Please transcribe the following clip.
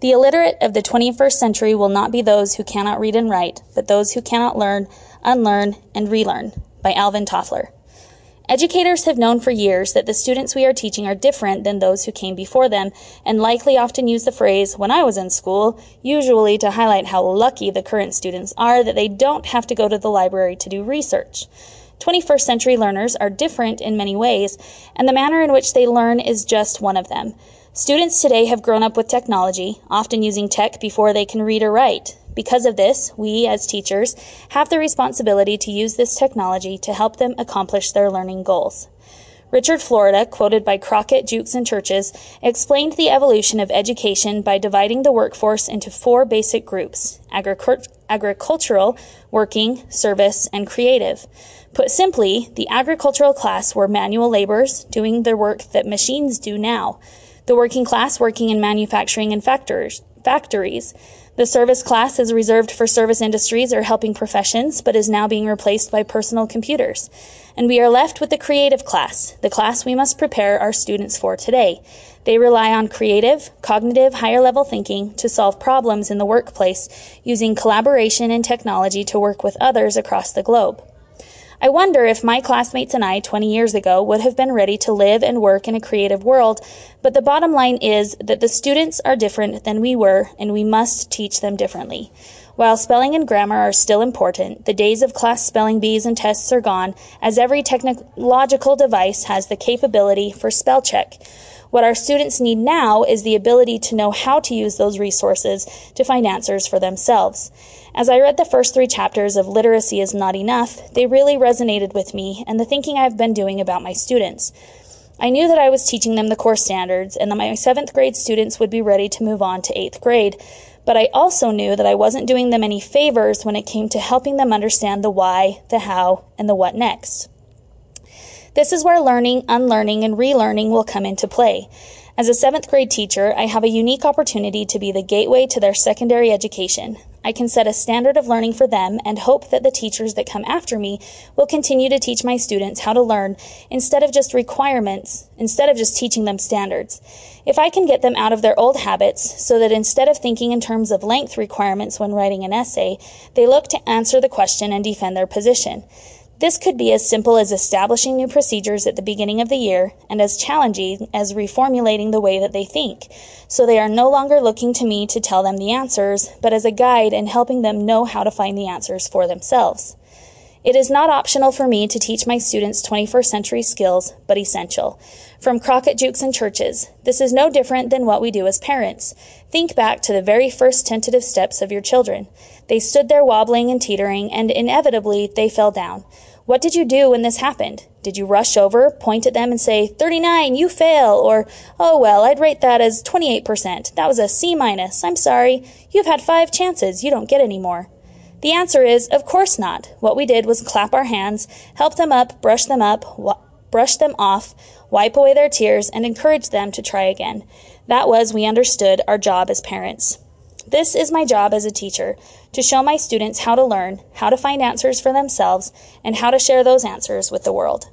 The illiterate of the 21st century will not be those who cannot read and write, but those who cannot learn, unlearn, and relearn. By Alvin Toffler. Educators have known for years that the students we are teaching are different than those who came before them, and likely often use the phrase, when I was in school, usually to highlight how lucky the current students are that they don't have to go to the library to do research. 21st century learners are different in many ways, and the manner in which they learn is just one of them. Students today have grown up with technology, often using tech before they can read or write. Because of this, we as teachers have the responsibility to use this technology to help them accomplish their learning goals. Richard Florida, quoted by Crockett, Jukes, and Churches, explained the evolution of education by dividing the workforce into four basic groups agricultural, working, service, and creative. Put simply, the agricultural class were manual laborers doing the work that machines do now, the working class working in manufacturing and factors, factories the service class is reserved for service industries or helping professions, but is now being replaced by personal computers. And we are left with the creative class, the class we must prepare our students for today. They rely on creative, cognitive, higher level thinking to solve problems in the workplace using collaboration and technology to work with others across the globe. I wonder if my classmates and I 20 years ago would have been ready to live and work in a creative world, but the bottom line is that the students are different than we were and we must teach them differently. While spelling and grammar are still important, the days of class spelling bees and tests are gone, as every technological device has the capability for spell check. What our students need now is the ability to know how to use those resources to find answers for themselves. As I read the first three chapters of Literacy is Not Enough, they really resonated with me and the thinking I've been doing about my students. I knew that I was teaching them the core standards and that my seventh grade students would be ready to move on to eighth grade, but I also knew that I wasn't doing them any favors when it came to helping them understand the why, the how, and the what next. This is where learning, unlearning, and relearning will come into play. As a seventh grade teacher, I have a unique opportunity to be the gateway to their secondary education. I can set a standard of learning for them and hope that the teachers that come after me will continue to teach my students how to learn instead of just requirements, instead of just teaching them standards. If I can get them out of their old habits so that instead of thinking in terms of length requirements when writing an essay, they look to answer the question and defend their position. This could be as simple as establishing new procedures at the beginning of the year and as challenging as reformulating the way that they think. So they are no longer looking to me to tell them the answers, but as a guide in helping them know how to find the answers for themselves. It is not optional for me to teach my students 21st century skills, but essential. From Crockett Jukes and Churches, this is no different than what we do as parents. Think back to the very first tentative steps of your children. They stood there wobbling and teetering, and inevitably they fell down. What did you do when this happened? Did you rush over, point at them, and say, 39, you fail? Or, oh well, I'd rate that as 28%. That was a C minus. I'm sorry. You've had five chances. You don't get any more. The answer is, of course not. What we did was clap our hands, help them up, brush them up, wa- brush them off, wipe away their tears, and encourage them to try again. That was, we understood, our job as parents. This is my job as a teacher to show my students how to learn, how to find answers for themselves, and how to share those answers with the world.